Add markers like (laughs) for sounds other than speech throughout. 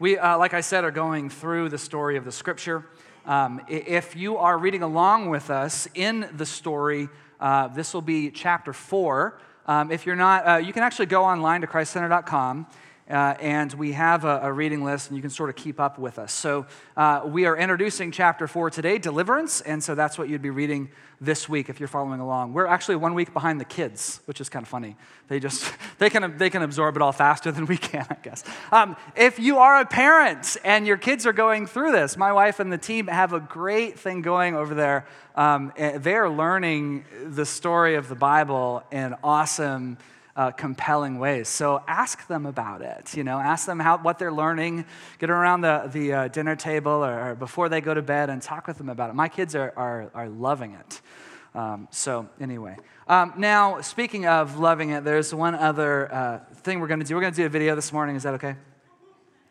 We, uh, like I said, are going through the story of the scripture. Um, if you are reading along with us in the story, uh, this will be chapter four. Um, if you're not, uh, you can actually go online to christcenter.com uh, and we have a, a, reading list, and you can sort of keep up with us. So, uh, we are introducing chapter four today, deliverance, and so that's what you'd be reading this week if you're following along. We're actually one week behind the kids, which is kind of funny. They just (laughs) they can they can absorb it all faster than we can, I guess. Um, if you are a parent and your kids are going through this, my wife and the team have a great thing going over there. Um, eh, they are learning the story of the Bible in awesome uh, compelling ways. So ask them about it. You know, ask them how, what they're learning. Get around the, the uh, dinner table or, or, before they go to bed and talk with them about it. My kids are, are, are loving it. Um, so, anyway. Um, now, speaking of loving it, there's one other uh, thing we're going to do. We're going to do a video this morning. Is that okay?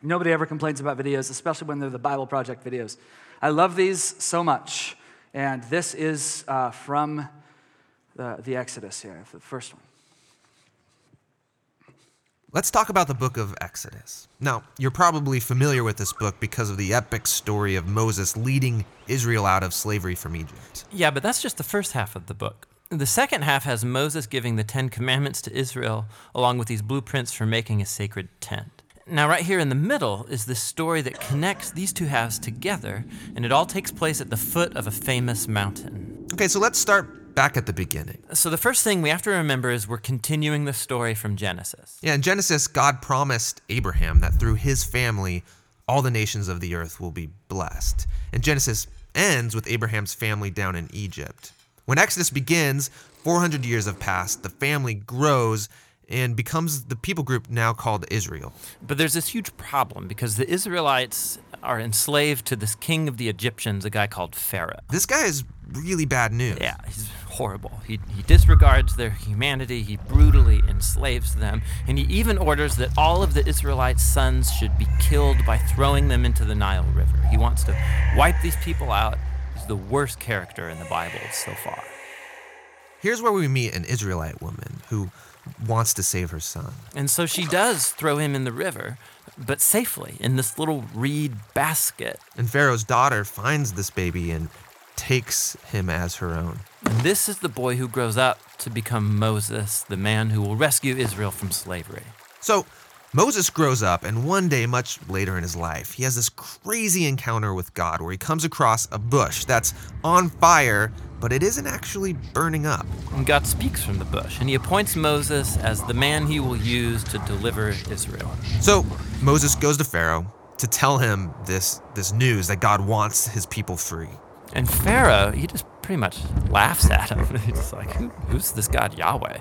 Nobody ever complains about videos, especially when they're the Bible Project videos. I love these so much. And this is uh, from the, the Exodus here, the first one. Let's talk about the book of Exodus. Now, you're probably familiar with this book because of the epic story of Moses leading Israel out of slavery from Egypt. Yeah, but that's just the first half of the book. The second half has Moses giving the Ten Commandments to Israel, along with these blueprints for making a sacred tent. Now, right here in the middle is this story that connects these two halves together, and it all takes place at the foot of a famous mountain. Okay, so let's start back at the beginning. So the first thing we have to remember is we're continuing the story from Genesis. Yeah, in Genesis, God promised Abraham that through his family, all the nations of the earth will be blessed. And Genesis ends with Abraham's family down in Egypt. When Exodus begins, 400 years have passed, the family grows and becomes the people group now called Israel. But there's this huge problem because the Israelites are enslaved to this king of the Egyptians, a guy called Pharaoh. This guy is really bad news. Yeah, he's horrible. He, he disregards their humanity, he brutally enslaves them, and he even orders that all of the Israelites' sons should be killed by throwing them into the Nile River. He wants to wipe these people out. He's the worst character in the Bible so far. Here's where we meet an Israelite woman who wants to save her son. And so she does throw him in the river, but safely in this little reed basket. And Pharaoh's daughter finds this baby and takes him as her own. And this is the boy who grows up to become Moses, the man who will rescue Israel from slavery. So, Moses grows up, and one day, much later in his life, he has this crazy encounter with God where he comes across a bush that's on fire, but it isn't actually burning up. And God speaks from the bush, and he appoints Moses as the man he will use to deliver Israel. So, Moses goes to Pharaoh to tell him this, this news that God wants his people free. And Pharaoh, he just pretty much laughs at him. (laughs) He's like, Who, who's this God Yahweh?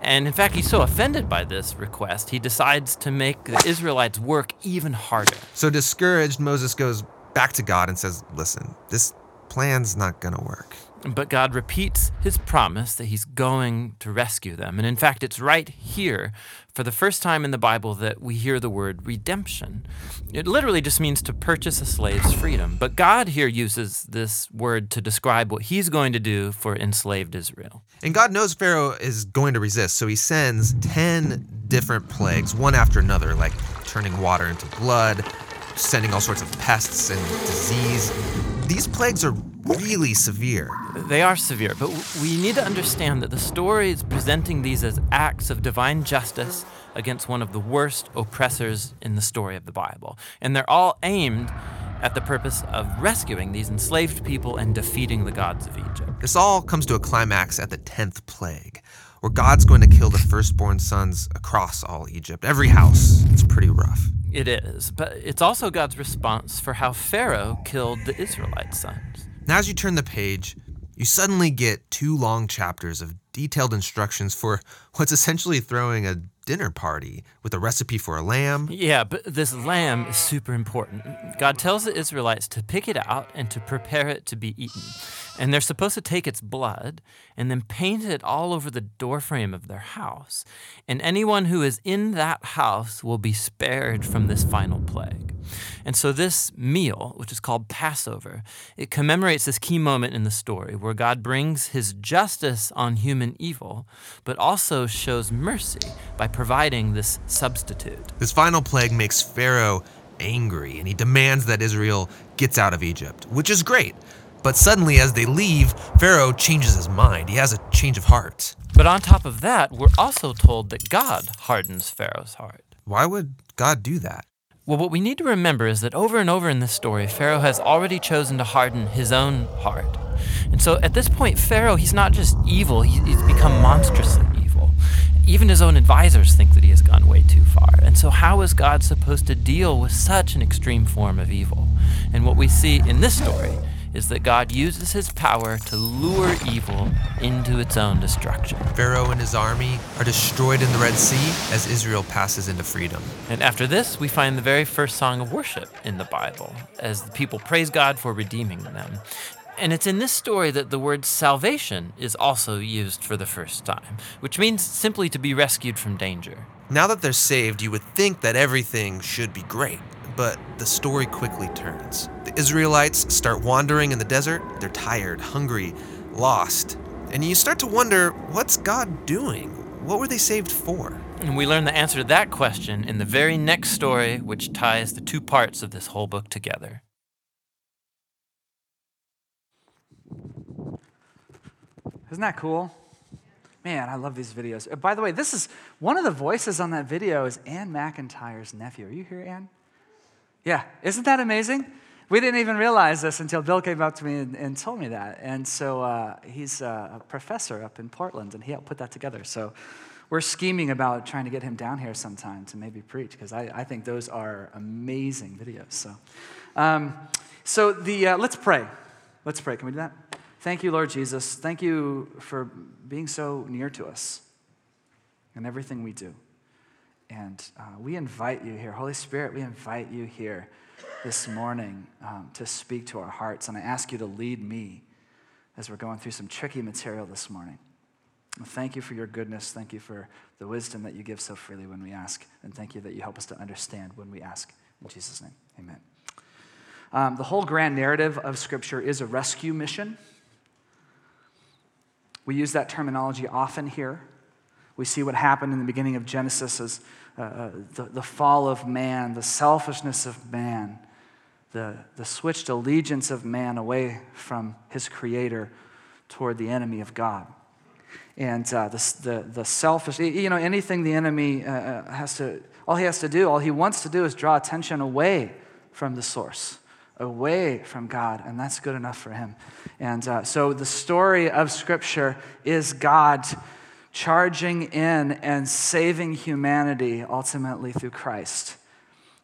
And in fact, he's so offended by this request, he decides to make the Israelites work even harder. So discouraged, Moses goes back to God and says, Listen, this plan's not going to work. But God repeats his promise that he's going to rescue them. And in fact, it's right here, for the first time in the Bible, that we hear the word redemption. It literally just means to purchase a slave's freedom. But God here uses this word to describe what he's going to do for enslaved Israel. And God knows Pharaoh is going to resist, so he sends 10 different plagues, one after another, like turning water into blood, sending all sorts of pests and disease. These plagues are really severe. They are severe, but we need to understand that the story is presenting these as acts of divine justice against one of the worst oppressors in the story of the Bible. And they're all aimed at the purpose of rescuing these enslaved people and defeating the gods of Egypt. This all comes to a climax at the 10th plague, where God's going to kill the firstborn sons across all Egypt, every house. It's pretty rough. It is, but it's also God's response for how Pharaoh killed the Israelite sons. Now, as you turn the page, you suddenly get two long chapters of detailed instructions for what's essentially throwing a dinner party with a recipe for a lamb. Yeah, but this lamb is super important. God tells the Israelites to pick it out and to prepare it to be eaten. And they're supposed to take its blood and then paint it all over the doorframe of their house. And anyone who is in that house will be spared from this final plague. And so this meal, which is called Passover, it commemorates this key moment in the story where God brings his justice on human evil, but also shows mercy by providing this substitute. This final plague makes Pharaoh angry and he demands that Israel gets out of Egypt, which is great. But suddenly, as they leave, Pharaoh changes his mind. He has a change of heart. But on top of that, we're also told that God hardens Pharaoh's heart. Why would God do that? Well, what we need to remember is that over and over in this story, Pharaoh has already chosen to harden his own heart. And so at this point, Pharaoh, he's not just evil, he's become monstrously evil. Even his own advisors think that he has gone way too far. And so, how is God supposed to deal with such an extreme form of evil? And what we see in this story is that God uses his power to lure evil into its own destruction. Pharaoh and his army are destroyed in the Red Sea as Israel passes into freedom. And after this, we find the very first song of worship in the Bible as the people praise God for redeeming them. And it's in this story that the word salvation is also used for the first time, which means simply to be rescued from danger. Now that they're saved, you would think that everything should be great but the story quickly turns. The Israelites start wandering in the desert. They're tired, hungry, lost. And you start to wonder what's God doing? What were they saved for? And we learn the answer to that question in the very next story, which ties the two parts of this whole book together. Isn't that cool? Man, I love these videos. Uh, by the way, this is one of the voices on that video is Ann McIntyre's nephew. Are you here, Ann? Yeah, isn't that amazing? We didn't even realize this until Bill came up to me and, and told me that. And so uh, he's a professor up in Portland, and he helped put that together. So we're scheming about trying to get him down here sometime to maybe preach, because I, I, think those are amazing videos. So, um, so the, uh, let's pray. Let's pray. Can we do that? Thank you, Lord Jesus. Thank you for being so near to us in everything we do. And uh, we invite you here. Holy Spirit, we invite you here this morning um, to speak to our hearts. And I ask you to lead me as we're going through some tricky material this morning. Thank you for your goodness. Thank you for the wisdom that you give so freely when we ask. And thank you that you help us to understand when we ask. In Jesus' name, amen. Um, the whole grand narrative of Scripture is a rescue mission. We use that terminology often here. We see what happened in the beginning of Genesis as uh, uh, the, the fall of man, the selfishness of man, the, the switched allegiance of man away from his creator toward the enemy of God. And uh, the, the, the, selfish, you know, anything the enemy uh, uh, has to, all he has to do, all he wants to do is draw attention away from the source, away from God, and that's good enough for him. And uh, so the story of Scripture is God charging in and saving humanity ultimately through Christ.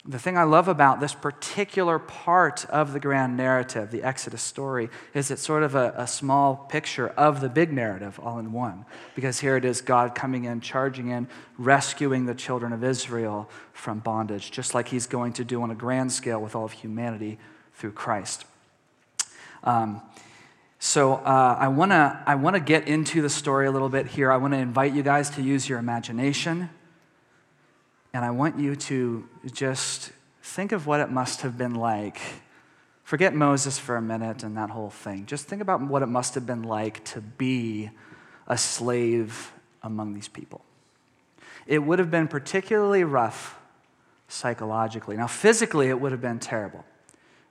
The thing I love about this particular part of the grand narrative, the Exodus story, is it's sort of a, a, small picture of the big narrative all in one. Because here it is God coming in, charging in, rescuing the children of Israel from bondage, just like he's going to do on a grand scale with all of humanity through Christ. Um, so uh, I want to I wanna get into the story a little bit here. I want to invite you guys to use your imagination. And I want you to just think of what it must have been like. Forget Moses for a minute and that whole thing. Just think about what it must have been like to be a slave among these people. It would have been particularly rough psychologically. Now, physically, it would have been terrible.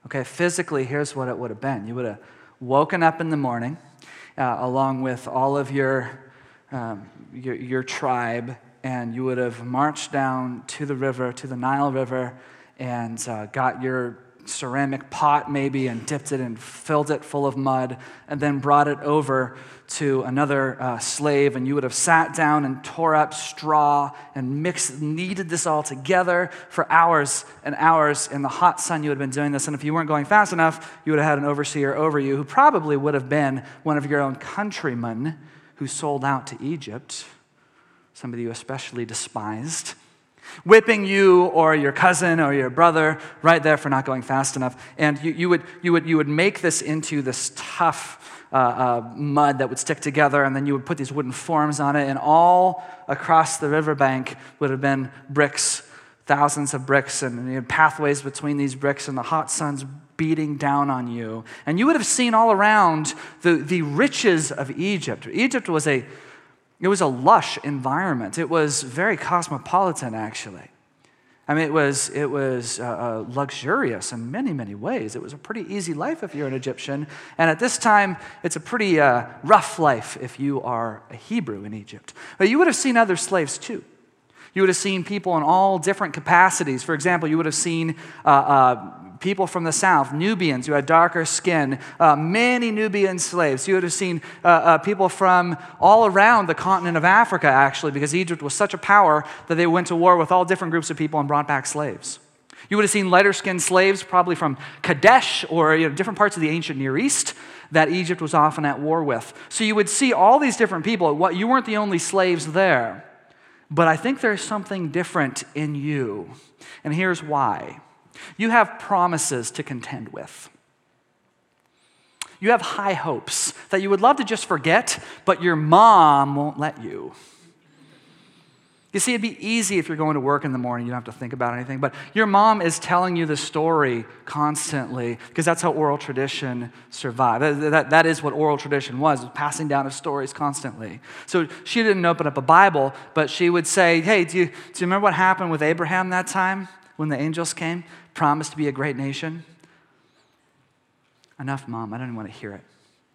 Okay, physically, here's what it would have been. You would have woken up in the morning uh, along with all of your, um, your, your tribe, and you would have marched down to the river, to the Nile River, and uh, got your ceramic pot maybe and dipped it and filled it full of mud and then brought it over to another uh, slave and you would have sat down and tore up straw and mixed kneaded this all together for hours and hours in the hot sun. You would have been doing this. And if you weren't going fast enough you would have had an overseer over you who probably would have been one of your own countrymen who sold out to egypt somebody you especially despised whipping you or your cousin or your brother right there for not going fast enough. And you, you, would, you, would, you would make this into this tough uh, uh, mud that would stick together, and then you would put these wooden forms on it, and all across the riverbank would have been bricks, thousands of bricks, and you had pathways between these bricks, and the hot sun's beating down on you. And you would have seen all around the, the riches of Egypt. Egypt was a it was a lush environment. It was very cosmopolitan, actually. I mean, it was, it was uh, uh, luxurious in many, many ways. It was a pretty easy life if you're an Egyptian. And at this time, it's a pretty uh, rough life if you are a Hebrew in Egypt. But you would have seen other slaves too. You would have seen people in all different capacities. For example, you would have seen uh, uh, people from the south, Nubians who had darker skin, uh, many Nubian slaves. You would have seen uh, uh, people from all around the continent of Africa, actually, because Egypt was such a power that they went to war with all different groups of people and brought back slaves. You would have seen lighter skinned slaves, probably from Kadesh or you know, different parts of the ancient Near East that Egypt was often at war with. So you would see all these different people. You weren't the only slaves there. But I think there's something different in you. And here's why. You have promises to contend with. You have high hopes that you would love to just forget, but your mom won't let you. You see, it'd be easy if you're going to work in the morning, you don't have to think about anything. But your mom is telling you the story constantly because that's how oral tradition survived. That, that, that is what oral tradition was, passing down of stories constantly. So she didn't open up a Bible, but she would say, Hey, do you, do you remember what happened with Abraham that time when the angels came? Promised to be a great nation? Enough, mom. I don't even want to hear it.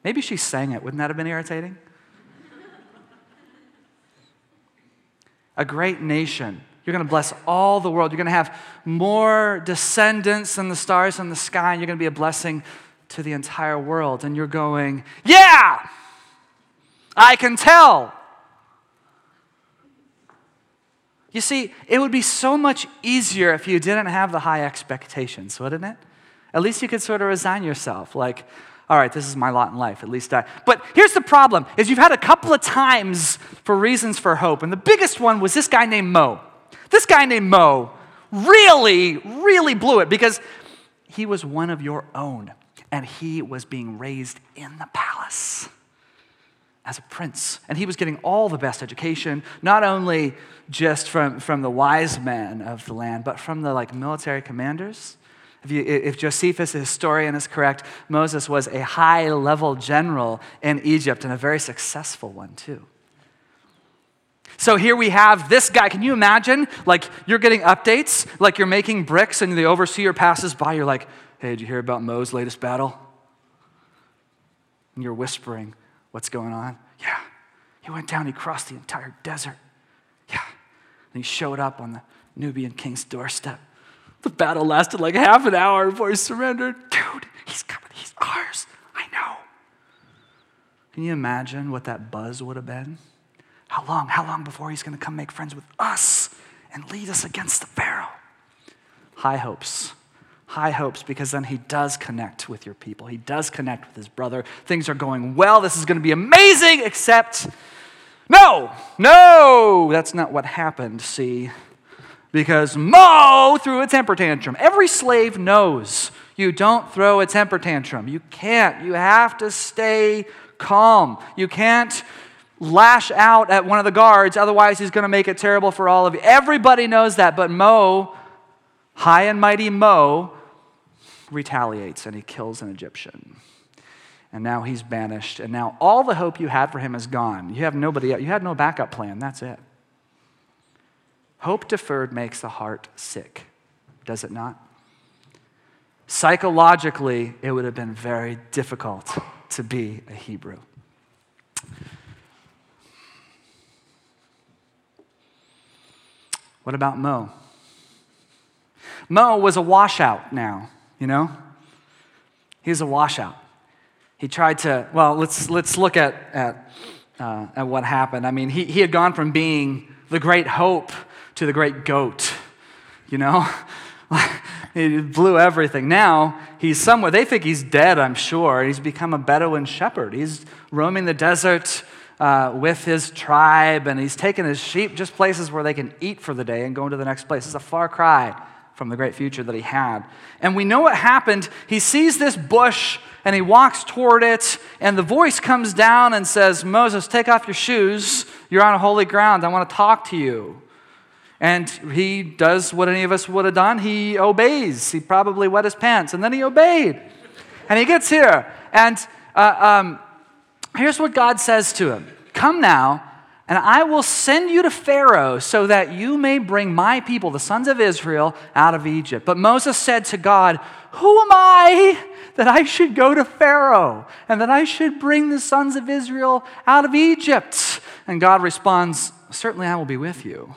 Maybe she sang it. Wouldn't that have been irritating? a great nation. You're going to bless all the world. You're going to have more descendants than the stars in the sky, and you're going to be a blessing to the entire world. And you're going, Yeah, I can tell. You see, it would be so much easier if you didn't have the high expectations, wouldn't it? At least you could sort of resign yourself, like, all right, this is my lot in life, at least I. But here's the problem, is you've had a couple of times for reasons for hope, and the biggest one was this guy named Mo. This guy named Mo really, really blew it because he was one of your own, and he was being raised in the palace as a prince. And he was getting all the best education, not only just from, from the wise men of the land, but from the like military commanders. If, you, if Josephus, the historian, is correct, Moses was a high level general in Egypt and a very successful one, too. So here we have this guy. Can you imagine? Like, you're getting updates, like you're making bricks, and the overseer passes by. You're like, hey, did you hear about Mo's latest battle? And you're whispering, What's going on? Yeah. He went down, he crossed the entire desert. Yeah. And he showed up on the Nubian king's doorstep. The battle lasted like half an hour before he surrendered. Dude, he's coming. He's ours. I know. Can you imagine what that buzz would have been? How long? How long before he's going to come make friends with us and lead us against the Pharaoh? High hopes high hopes because then he does connect with your people. He does connect with his brother. Things are going well. This is going to be amazing, except no, no, that's not what happened, see? Because Mo threw a temper tantrum. Every slave knows you don't throw a temper tantrum. You can't. You have to stay calm. You can't lash out at one of the guards, otherwise, he's going to make it terrible for all of you. Everybody knows that, but Mo, high and mighty Mo, retaliates and he kills an Egyptian. And now he's banished, and now all the hope you had for him is gone. You have nobody, you had no backup plan. That's it. Hope deferred makes the heart sick, does it not? Psychologically, it would have been very difficult to be a Hebrew. What about Mo? Mo was a washout now you know? He's a washout. He tried to, well, let's, let's look at, at, uh, at what happened. I mean, he, he had gone from being the great hope to the great goat, you know? (laughs) he blew everything. Now he's somewhere, they think he's dead, I'm sure. He's become a Bedouin shepherd. He's roaming the desert uh, with his tribe, and he's taken his sheep just places where they can eat for the day and go to the next place. It's a far cry from the great future that he had. And we know what happened. He sees this bush and he walks toward it, and the voice comes down and says, Moses, take off your shoes. You're on holy ground. I want to talk to you. And he does what any of us would have done. He obeys. He probably wet his pants, and then he obeyed. And he gets here. And uh, um, here's what God says to him Come now and I will send you to Pharaoh so that you may bring my people, the sons of Israel, out of Egypt. But Moses said to God, Who am I that I should go to Pharaoh and that I should bring the sons of Israel out of Egypt? And God responds, Certainly I will be with you.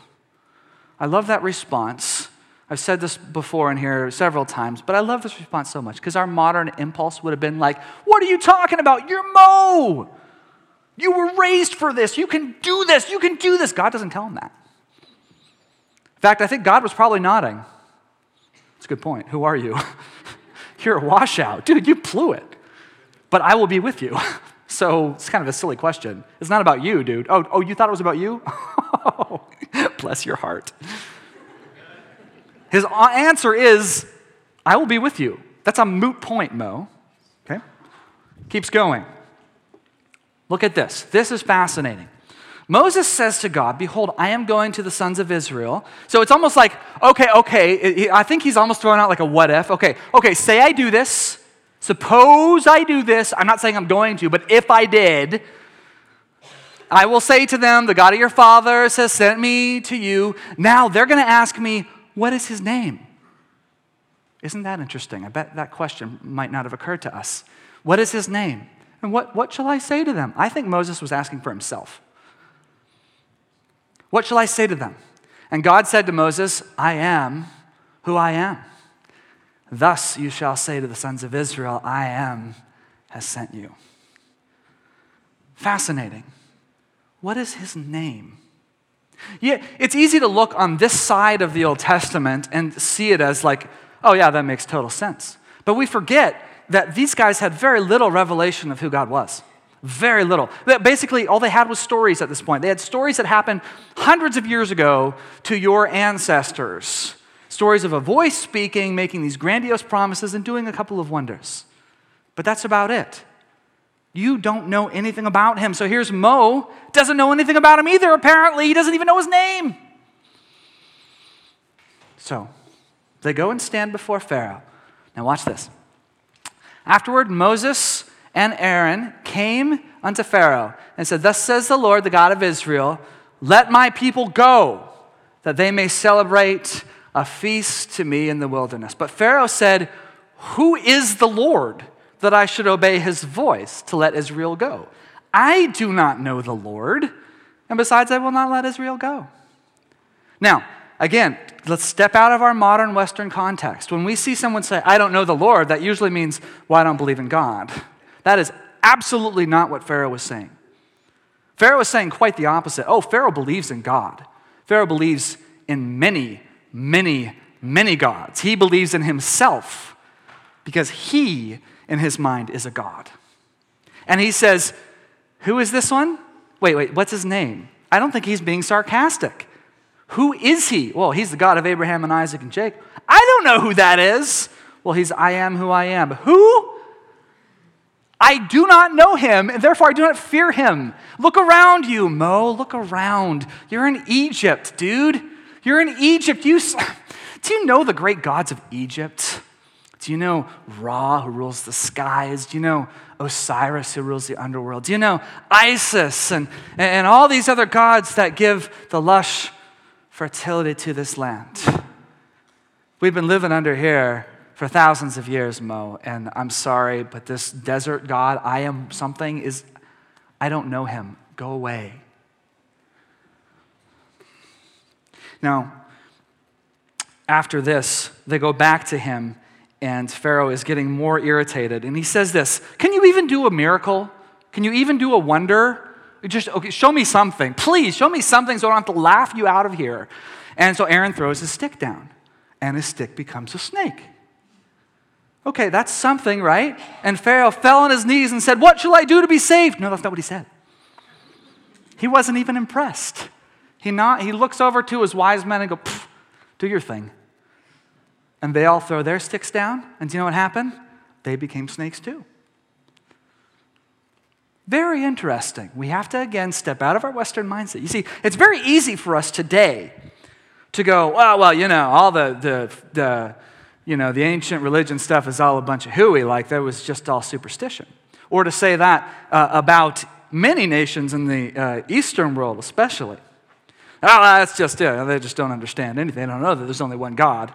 I love that response. I've said this before in here several times, but I love this response so much because our modern impulse would have been like, What are you talking about? You're Mo. You were raised for this. You can do this. You can do this. God doesn't tell him that. In fact, I think God was probably nodding. It's a good point. Who are you? (laughs) You're a washout. Dude, you blew it. But I will be with you. (laughs) So it's kind of a silly question. It's not about you, dude. Oh, oh you thought it was about you? (laughs) Bless your heart. His answer is, I will be with you. That's a moot point, Mo. Okay? Keeps going. Look at this. This is fascinating. Moses says to God, Behold, I am going to the sons of Israel. So it's almost like, okay, okay, I think he's almost throwing out like a what if. Okay, okay, say I do this. Suppose I do this. I'm not saying I'm going to, but if I did, I will say to them, The God of your fathers has sent me to you. Now they're going to ask me, What is his name? Isn't that interesting? I bet that question might not have occurred to us. What is his name? And what, what shall I say to them? I think Moses was asking for himself. What shall I say to them? And God said to Moses, I am who I am. Thus you shall say to the sons of Israel, I am has sent you. Fascinating. What is his name? Yeah, it's easy to look on this side of the Old Testament and see it as like, oh, yeah, that makes total sense. But we forget that these guys had very little revelation of who God was. Very little. Basically, all they had was stories at this point. They had stories that happened hundreds of years ago to your ancestors. Stories of a voice speaking, making these grandiose promises, and doing a couple of wonders. But that's about it. You don't know anything about him. So here's Mo, doesn't know anything about him either, apparently. He doesn't even know his name. So they go and stand before Pharaoh. Now, watch this. Afterward, Moses and Aaron came unto Pharaoh and said, Thus says the Lord, the God of Israel, let my people go, that they may celebrate a feast to me in the wilderness. But Pharaoh said, Who is the Lord that I should obey his voice to let Israel go? I do not know the Lord, and besides, I will not let Israel go. Now, again, let's step out of our modern Western context. When we see someone say, I don't know the Lord, that usually means, Well, I don't believe in God. That is absolutely not what Pharaoh was saying. Pharaoh was saying quite the opposite. Oh, Pharaoh believes in God. Pharaoh believes in many many, many gods. He believes in himself because he, in his mind, is a God. And he says, Who is this one? Wait, wait, what's his name? I don't think he's being sarcastic. Who is he? Well, he's the God of Abraham and Isaac and Jacob. I don't know who that is. Well, he's I am who I am. Who? I do not know him, and therefore I do not fear him. Look around you, Mo. Look around. You're in Egypt, dude. You're in Egypt. You, (laughs) do you know the great gods of Egypt? Do you know Ra, who rules the skies? Do you know Osiris, who rules the underworld? Do you know Isis and, and all these other gods that give the lush fertility to this land? We've been living under here for thousands of years, Mo, and I'm sorry, but this desert God, I am something, is, I don't know him. Go away. Now, after this, they go back to him, and Pharaoh is getting more irritated. And he says this Can you even do a miracle? Can you even do a wonder? Just okay, show me something. Please, show me something so I don't have to laugh you out of here. And so Aaron throws his stick down, and his stick becomes a snake. Okay, that's something, right? And Pharaoh fell on his knees and said, What shall I do to be saved? No, that's not what he said. He wasn't even impressed. He, not, he looks over to his wise men and go, do your thing. And they all throw their sticks down. And do you know what happened? They became snakes too. Very interesting. We have to again step out of our Western mindset. You see, it's very easy for us today to go, well, well, you know, all the, the, the, you know, the ancient religion stuff is all a bunch of hooey, like that was just all superstition. Or to say that uh, about many nations in the uh, Eastern world, especially. Oh, that's just it. They just don't understand anything. They don't know that there's only one God.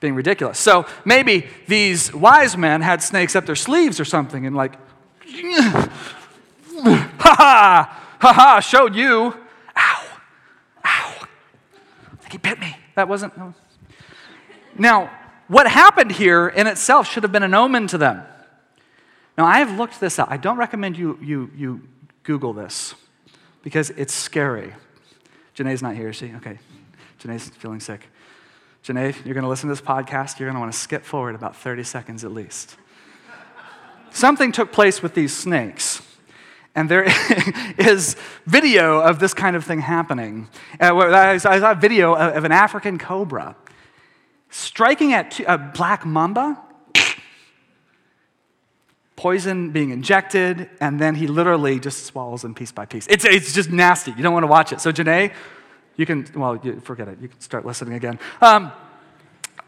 Being ridiculous. So maybe these wise men had snakes up their sleeves or something and, like, (laughs) (laughs) ha ha, ha ha, showed you. Ow, ow. I think he bit me. That wasn't. No. Now, what happened here in itself should have been an omen to them. Now, I have looked this up. I don't recommend you, you, you Google this because it's scary. Janae's not here, she? Okay. Janae's feeling sick. Janae, you're going to listen to this podcast. You're going to want to skip forward about 30 seconds at least. Something took place with these snakes. And there (laughs) is video of this kind of thing happening. Uh, I saw a video of an African cobra striking at a black mamba, poison being injected, and then he literally just swallows them piece by piece. It's, it's just nasty. You don't want to watch it. So, Janae, you can, well, you, forget it. You can start listening again. Um,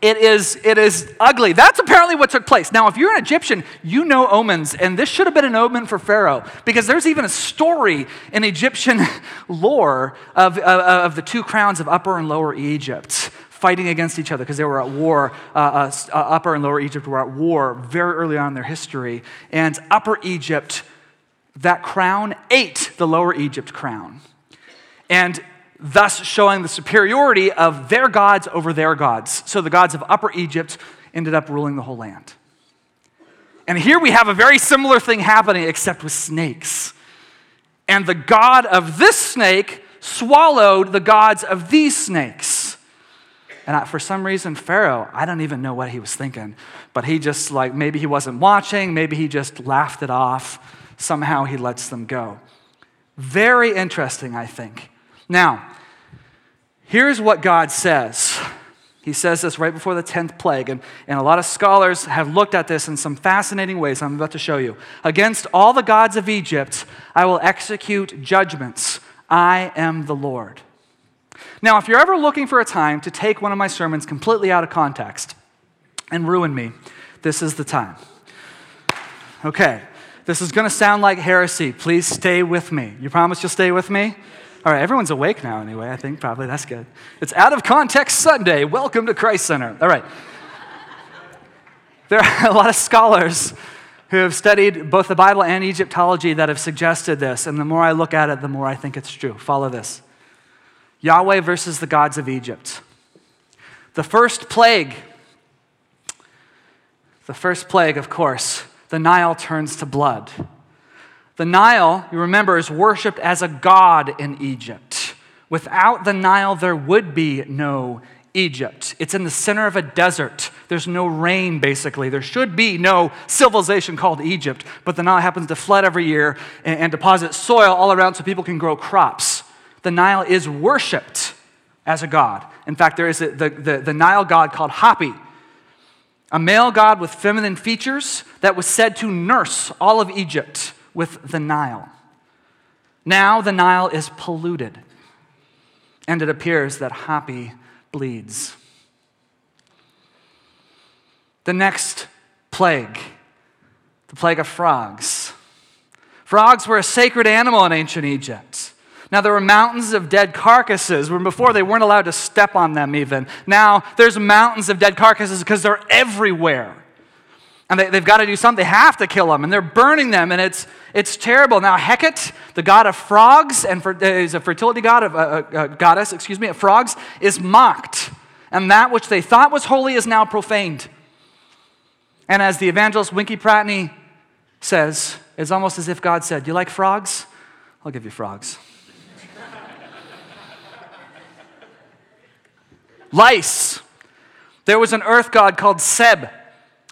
it is, it is ugly. That's apparently what took place. Now, if you're an Egyptian, you know omens, and this should have been an omen for Pharaoh, because there's even a story in Egyptian (laughs) lore of, of, of the two crowns of Upper and Lower Egypt fighting against each other because they were at war. Uh, uh, uh, Upper and Lower Egypt were at war very early on in their history. And Upper Egypt, that crown ate the Lower Egypt crown. And thus showing the superiority of their gods over their gods. So the gods of Upper Egypt ended up ruling the whole land. And here we have a very similar thing happening, except with snakes. And the god of this snake swallowed the gods of these snakes. And for some reason, Pharaoh, I don't even know what he was thinking, but he just like, maybe he wasn't watching, maybe he just laughed it off. Somehow he lets them go. Very interesting, I think. Now, here's what God says. He says this right before the 10th plague, and, and a lot of scholars have looked at this in some fascinating ways I'm about to show you. Against all the gods of Egypt, I will execute judgments. I am the Lord. Now, if you're ever looking for a time to take one of my sermons completely out of context and ruin me, this is the time. Okay, this is going to sound like heresy. Please stay with me. You promise you'll stay with me? All right, everyone's awake now anyway, I think, probably. That's good. It's Out of Context Sunday. Welcome to Christ Center. All right. There are a lot of scholars who have studied both the Bible and Egyptology that have suggested this, and the more I look at it, the more I think it's true. Follow this Yahweh versus the gods of Egypt. The first plague, the first plague, of course, the Nile turns to blood. The Nile, you remember, is worshiped as a god in Egypt. Without the Nile, there would be no Egypt. It's in the center of a desert. There's no rain, basically. There should be no civilization called Egypt, but the Nile happens to flood every year and, and deposit soil all around so people can grow crops. The Nile is worshiped as a god. In fact, there is a, the, the, the Nile god called Hapi, a male god with feminine features that was said to nurse all of Egypt with the Nile. Now the Nile is polluted, and it appears that Hapi bleeds. The next plague, the plague of frogs. Frogs were a sacred animal in ancient Egypt. Now, there were mountains of dead carcasses, when before they weren't allowed to step on them even. Now, there's mountains of dead carcasses because they're everywhere and they, have got to do something. They have to kill them, and they're burning them, and it's, it's terrible. Now, Hecate, the god of frogs, and for, uh, is a fertility god of, uh, uh, goddess, excuse me, of frogs, is mocked, and that which they thought was holy is now profaned. And as the evangelist Winkie Pratney says, it's almost as if God said, "You like frogs? I'll give you frogs." (laughs) Lice. There was an earth god called Seb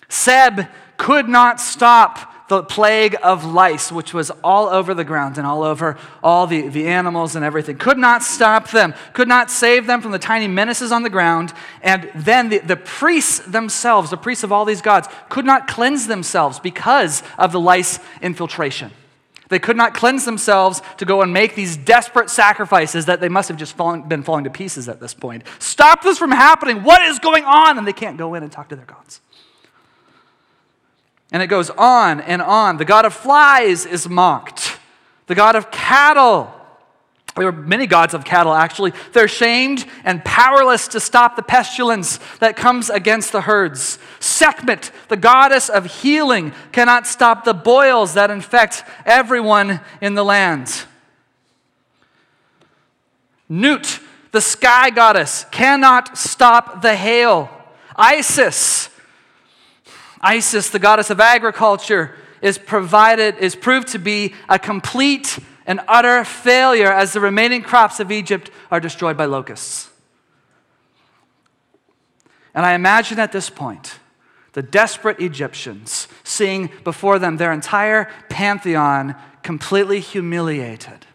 Seb could not stop the plague of lice, which was all over the ground and all over all the, the animals and everything. Could not stop them, could not save them from the tiny menaces on the ground. And then the, the priests themselves, the priests of all these gods, could not cleanse themselves because of the lice infiltration. They could not cleanse themselves to go and make these desperate sacrifices that they must have just fallen, been falling to pieces at this point. Stop this from happening. What is going on? And they can't go in and talk to their gods. And it goes on and on. The god of flies is mocked. the god of cattle. There were many gods of cattle, actually. They're shamed and powerless to stop the pestilence that comes against the herds. Sekhmet, the goddess of healing, cannot stop the boils that infect everyone in the land. Nut, the sky goddess, cannot stop the hail. Isis, Isis, the goddess of agriculture, is provided is proved to be a complete and utter failure as the remaining crops of Egypt are destroyed by locusts. And I imagine at this point the desperate Egyptians seeing before them their entire pantheon completely humiliated,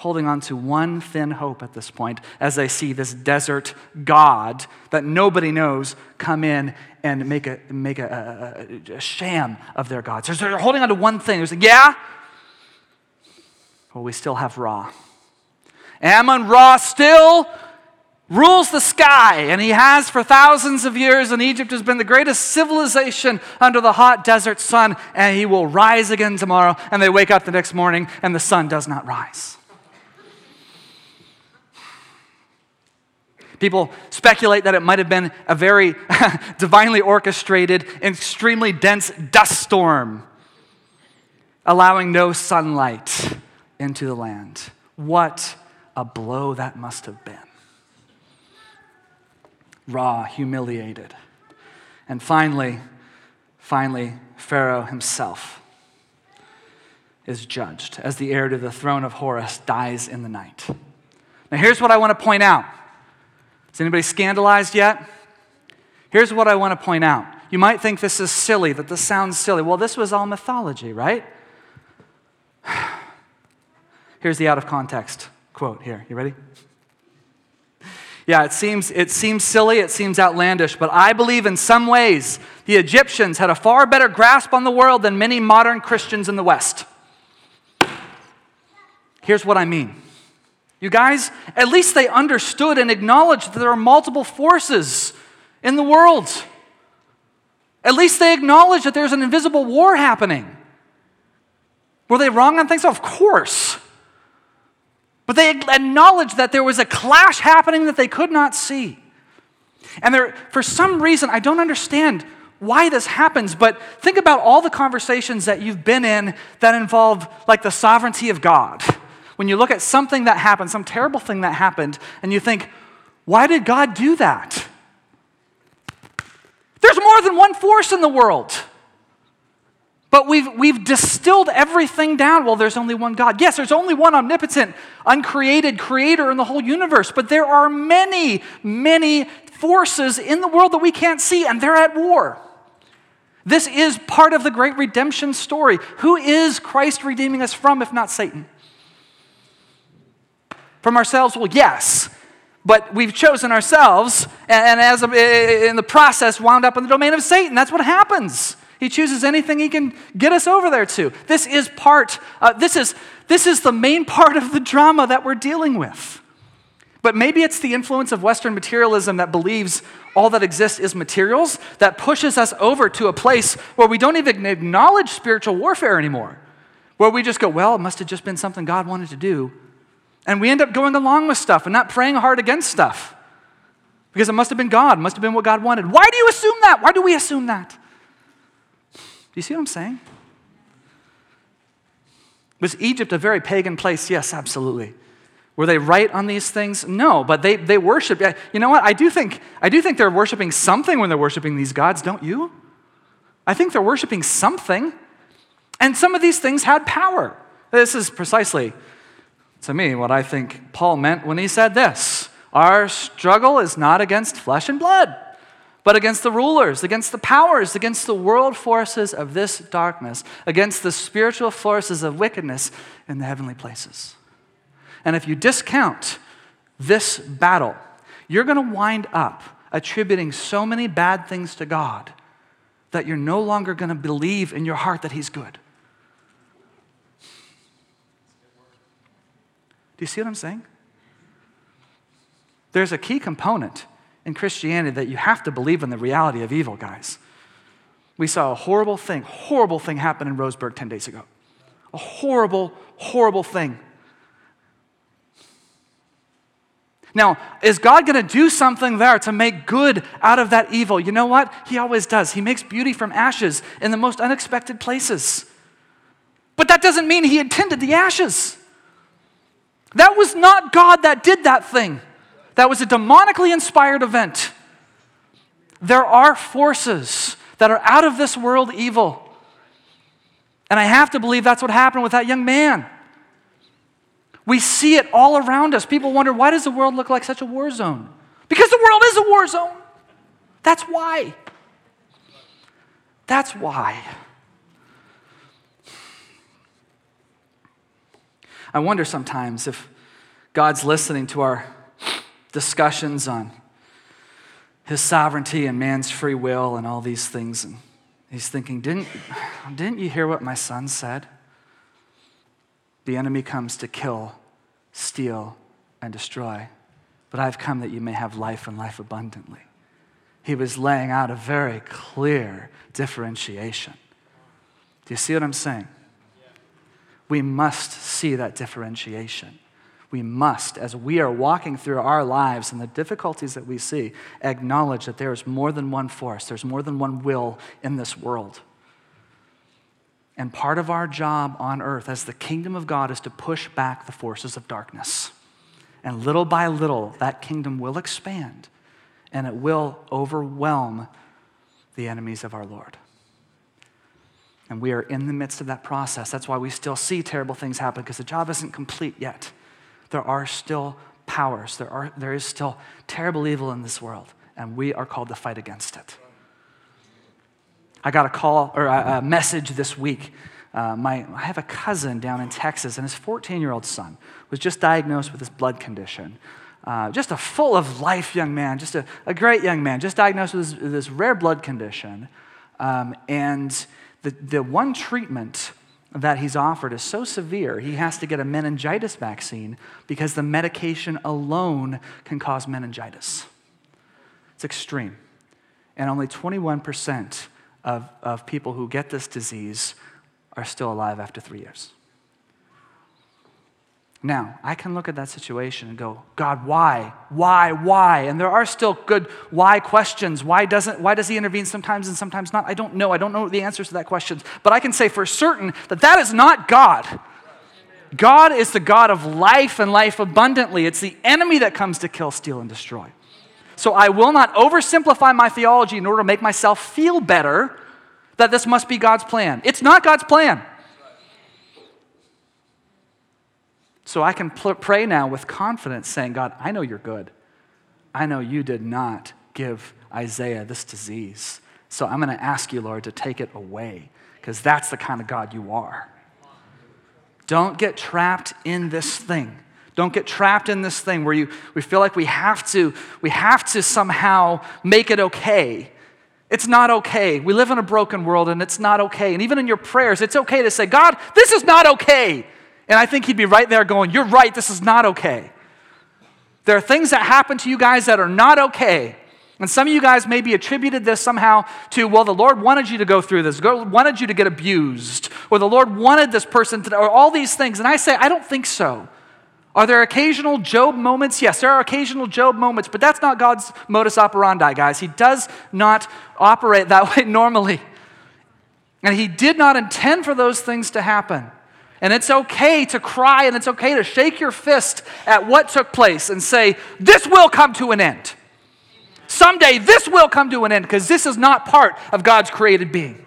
holding on to one thin hope at this point as they see this desert God that nobody knows come in and make a, make a, a, a sham of their gods. They're holding on to one thing. They're like, yeah, well, we still have Ra. Ammon Ra still rules the sky, and he has for thousands of years, and Egypt has been the greatest civilization under the hot desert sun, and he will rise again tomorrow. And they wake up the next morning, and the sun does not rise. People speculate that it might have been a very (laughs) divinely orchestrated, extremely dense dust storm, allowing no sunlight into the land. What a blow that must have been. Ra, humiliated. And finally, finally, Pharaoh himself is judged as the heir to the throne of Horus dies in the night. Now, here's what I want to point out. Is anybody scandalized yet? Here's what I want to point out. You might think this is silly, that this sounds silly. Well, this was all mythology, right? (sighs) Here's the out of context quote here. You ready? Yeah, it seems, it seems silly, it seems outlandish, but I believe in some ways the Egyptians had a far better grasp on the world than many modern Christians in the West. Here's what I mean. You guys, at least they understood and acknowledged that there are multiple forces in the world. At least they acknowledged that there's an invisible war happening. Were they wrong on things? Of course. But they acknowledged that there was a clash happening that they could not see. And there, for some reason, I don't understand why this happens, but think about all the conversations that you've been in that involve like the sovereignty of God. When you look at something that happened, some terrible thing that happened, and you think, why did God do that? There's more than one force in the world. But we've, we've distilled everything down. Well, there's only one God. Yes, there's only one omnipotent, uncreated creator in the whole universe, but there are many, many forces in the world that we can't see, and they're at war. This is part of the great redemption story. Who is Christ redeeming us from, if not Satan? From ourselves? Well, yes. But we've chosen ourselves, and as in the process, wound up in the domain of Satan. That's what happens. He chooses anything he can get us over there to. This is part, uh, this, is, this is the main part of the drama that we're dealing with. But maybe it's the influence of Western materialism that believes all that exists is materials that pushes us over to a place where we don't even acknowledge spiritual warfare anymore. Where we just go, well, it must have just been something God wanted to do. And we end up going along with stuff and not praying hard against stuff. Because it must have been God, must have been what God wanted. Why do you assume that? Why do we assume that? Do you see what I'm saying? Was Egypt a very pagan place? Yes, absolutely. Were they right on these things? No, but they, they worship. You know what? I do, think, I do think they're worshiping something when they're worshiping these gods, don't you? I think they're worshiping something. And some of these things had power. This is precisely, to me, what I think Paul meant when he said this Our struggle is not against flesh and blood but against the rulers, against the powers, against the world forces of this darkness, against the spiritual forces of wickedness in the heavenly places. And if you discount this battle, you're going to wind up attributing so many bad things to God that you're no longer going to believe in your heart that He's good. Do you see what I'm saying? There's a key component in Christianity that you have to believe in the reality of evil, guys. We saw a horrible thing, horrible thing happen in Roseburg 10 days ago. A horrible, horrible thing. Now, is God going to do something there to make good out of that evil? You know what? He always does. He makes beauty from ashes in the most unexpected places. But that doesn't mean He intended the ashes. That was not God that did that thing, that was a demonically inspired event. There are forces that are out of this world evil. And I have to believe that's what happened with that young man. We see it all around us. People wonder why does the world look like such a war zone? Because the world is a war zone. That's why. That's why. I wonder sometimes if God's listening to our discussions on his sovereignty and man's free will and all these things. And he's thinking, didn't, didn't you hear what my son said? The enemy comes to kill, steal, and destroy. But I've come that you may have life and life abundantly. He was laying out a very clear differentiation. Do you see what I'm saying? We must see that differentiation. We must, as we are walking through our lives and the difficulties that we see, acknowledge that there is more than one force, there's more than one will in this world. And part of our job on earth as the kingdom of God is to push back the forces of darkness. And little by little, that kingdom will expand and it will overwhelm the enemies of our Lord. And we are in the midst of that process. That's why we still see terrible things happen because the job isn't complete yet. There are still powers, there, are, there is still terrible evil in this world, and we are called to fight against it. I got a call or a, message this week. Uh, my, I have a cousin down in Texas, and his 14 year old son was just diagnosed with this blood condition. Uh, just a full of life young man, just a, a great young man, just diagnosed with this, this rare blood condition. Um, and the, the one treatment that he's offered is so severe, he has to get a meningitis vaccine because the medication alone can cause meningitis. It's extreme. And only 21% of, of people who get this disease are still alive after three years. Now, I can look at that situation and go, God, why? Why? Why? And there are still good why questions. Why, doesn't, why does he intervene sometimes and sometimes not? I don't know. I don't know the answers to that question. But I can say for certain that that is not God. God is the God of life and life abundantly. It's the enemy that comes to kill, steal, and destroy. So I will not oversimplify my theology in order to make myself feel better that this must be God's plan. It's not God's plan. So I can pl- pray now with confidence, saying, God, I know you're good. I know you did not give Isaiah this disease. So I'm going to ask you, Lord, to take it away, because that's the kind of God you are. Don't get trapped in this thing. Don't get trapped in this thing where you, we feel like we have to, we have to somehow make it okay. It's not okay. We live in a broken world and it's not okay. And even in your prayers, it's okay to say, God, this is not okay. And I think He'd be right there going, You're right, this is not okay. There are things that happen to you guys that are not okay. And some of you guys maybe attributed this somehow to, well, the Lord wanted you to go through this, God wanted you to get abused, or the Lord wanted this person to, or all these things. And I say, I don't think so. Are there occasional Job moments? Yes, there are occasional Job moments, but that's not God's modus operandi, guys. He does not operate that (laughs) way normally. And He did not intend for those things to happen. And it's okay to cry and it's okay to shake your fist at what took place and say, This will come to an end. Someday this will come to an end because this is not part of God's created being.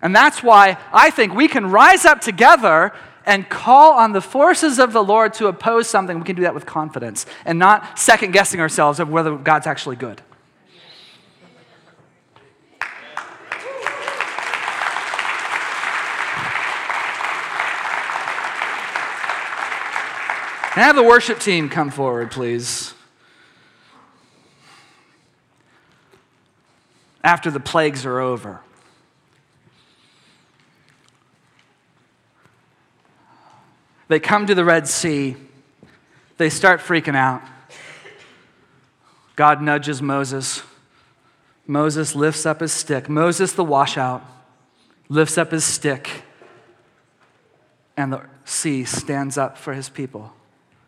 And that's why I think we can rise up together and call on the forces of the Lord to oppose something, we can do that with confidence and not second guessing ourselves of whether God's actually good. Can I have the worship team come forward, please? After the plagues are over. They come to the Red Sea. They start freaking out. God nudges Moses. Moses lifts up his stick. Moses, the washout, lifts up his stick. And the sea stands up for his people.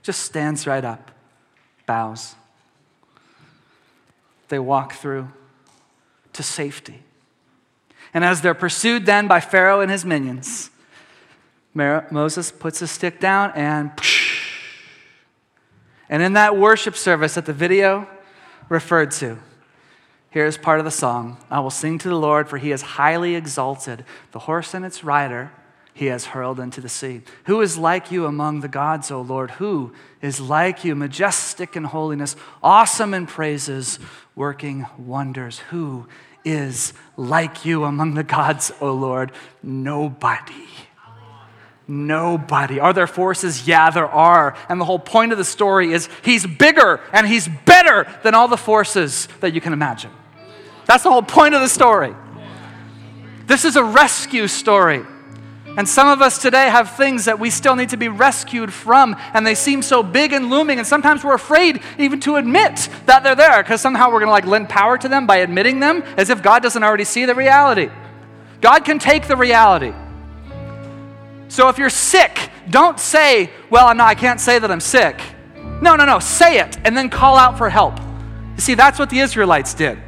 Just stands right up, bows. They walk through to safety. And as they're pursued then by Pharaoh and his minions, Moses puts his stick down and and in that worship service that the video referred to, here's part of the song I will sing to the Lord, for he is highly exalted. The horse and its rider he has hurled into the sea. Who is like you among the gods, O Lord? Who is like you, majestic in holiness, awesome in praises, working wonders? Who is like you among the gods, O Lord? Nobody. Nobody. Are there forces? Yeah, there are. And the whole point of the story is he's bigger and he's better than all the forces that you can imagine. That's the whole point of the story. This is a rescue story. And some of us today have things that we still need to be rescued from, and they seem so big and looming, and sometimes we're afraid even to admit that they're there because somehow we're going to like lend power to them by admitting them as if God doesn't already see the reality. God can take the reality. So if you're sick, don't say, Well, no, I can't say that I'm sick. No, no, no. Say it and then call out for help. You see, that's what the Israelites did.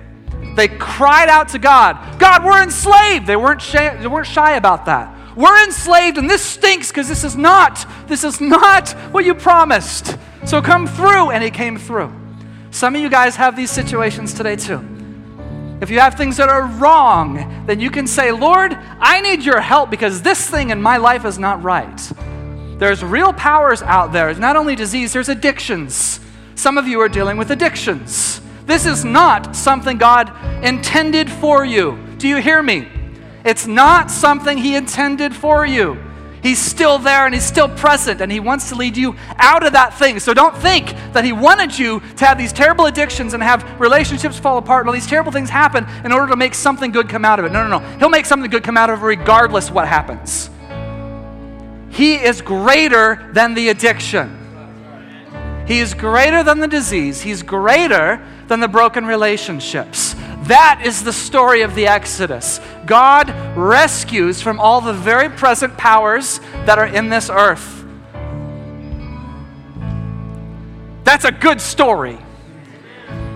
They cried out to God, God, we're enslaved. They weren't shy, they weren't shy about that. We're enslaved and this stinks because this is not, this is not what you promised. So come through. And he came through. Some of you guys have these situations today too. If you have things that are wrong, then you can say, Lord, I need your help because this thing in my life is not right. There's real powers out there. It's not only disease, there's addictions. Some of you are dealing with addictions. This is not something God intended for you. Do you hear me? It's not something He intended for you. He's still there and He's still present and He wants to lead you out of that thing. So don't think that He wanted you to have these terrible addictions and have relationships fall apart and all these terrible things happen in order to make something good come out of it. No, no, no. He'll make something good come out of it regardless what happens. He is greater than the addiction. He is greater than the disease. He's greater than the broken relationships. That is the story of the Exodus. God rescues from all the very present powers that are in this earth. That's a good story.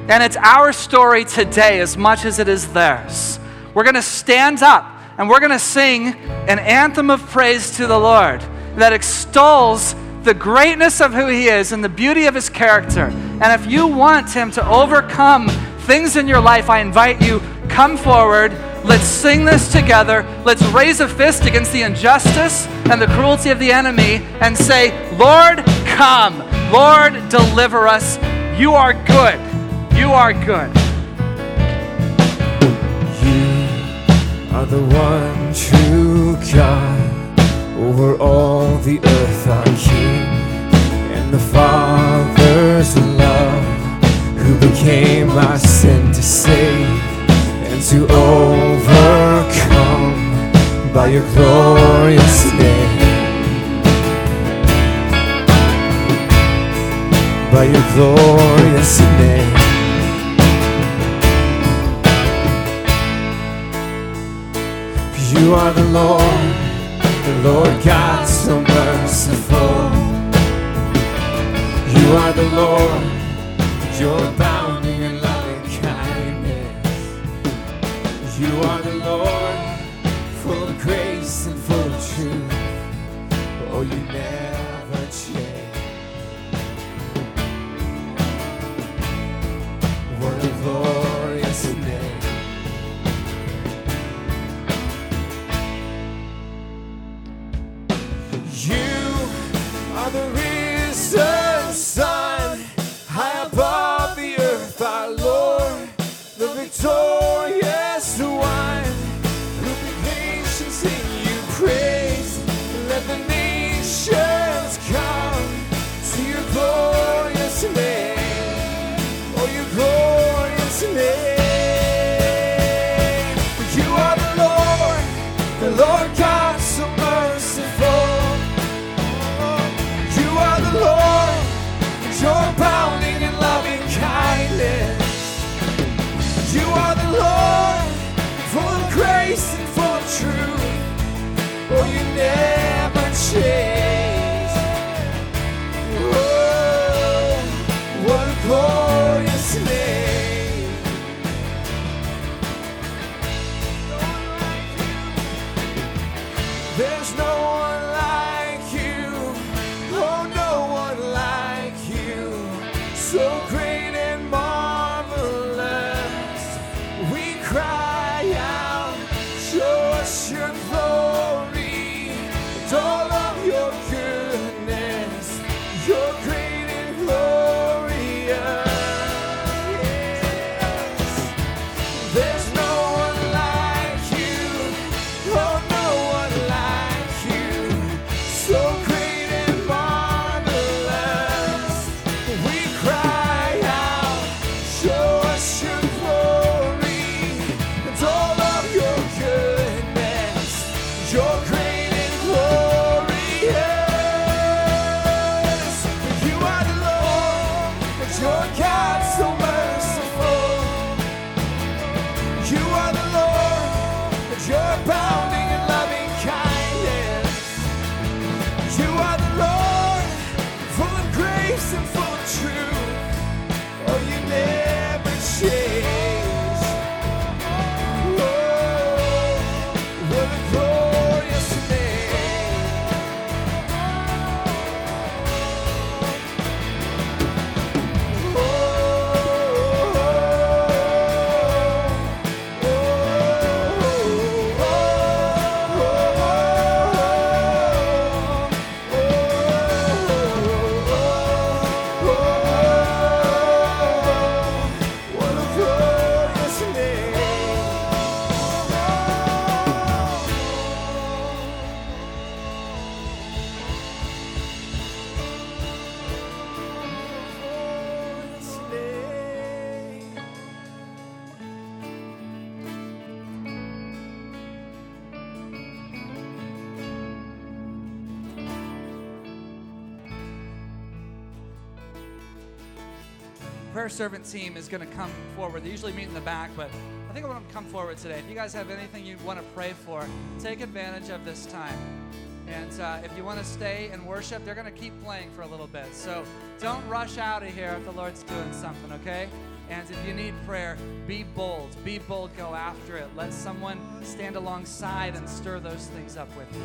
And it's our story today as much as it is theirs. We're going to stand up and we're going to sing an anthem of praise to the Lord that extols the greatness of who He is and the beauty of His character. And if you want Him to overcome things in your life, I invite you, come forward. Let's sing this together. Let's raise a fist against the injustice and the cruelty of the enemy and say, Lord, come. Lord, deliver us. You are good. You are good. You are the one true God over all the earth, our King, and the Father's love who became my sin to save and to overcome by your glorious name. By your glorious name. You are the Lord, the Lord God so merciful. You are the Lord your abounding servant team is going to come forward. They usually meet in the back, but I think I want them to come forward today. If you guys have anything you want to pray for, take advantage of this time. And uh, if you want to stay and worship, they're going to keep playing for a little bit. So don't rush out of here if the Lord's doing something, okay? And if you need prayer, be bold. Be bold, go after it. Let someone stand alongside and stir those things up with you.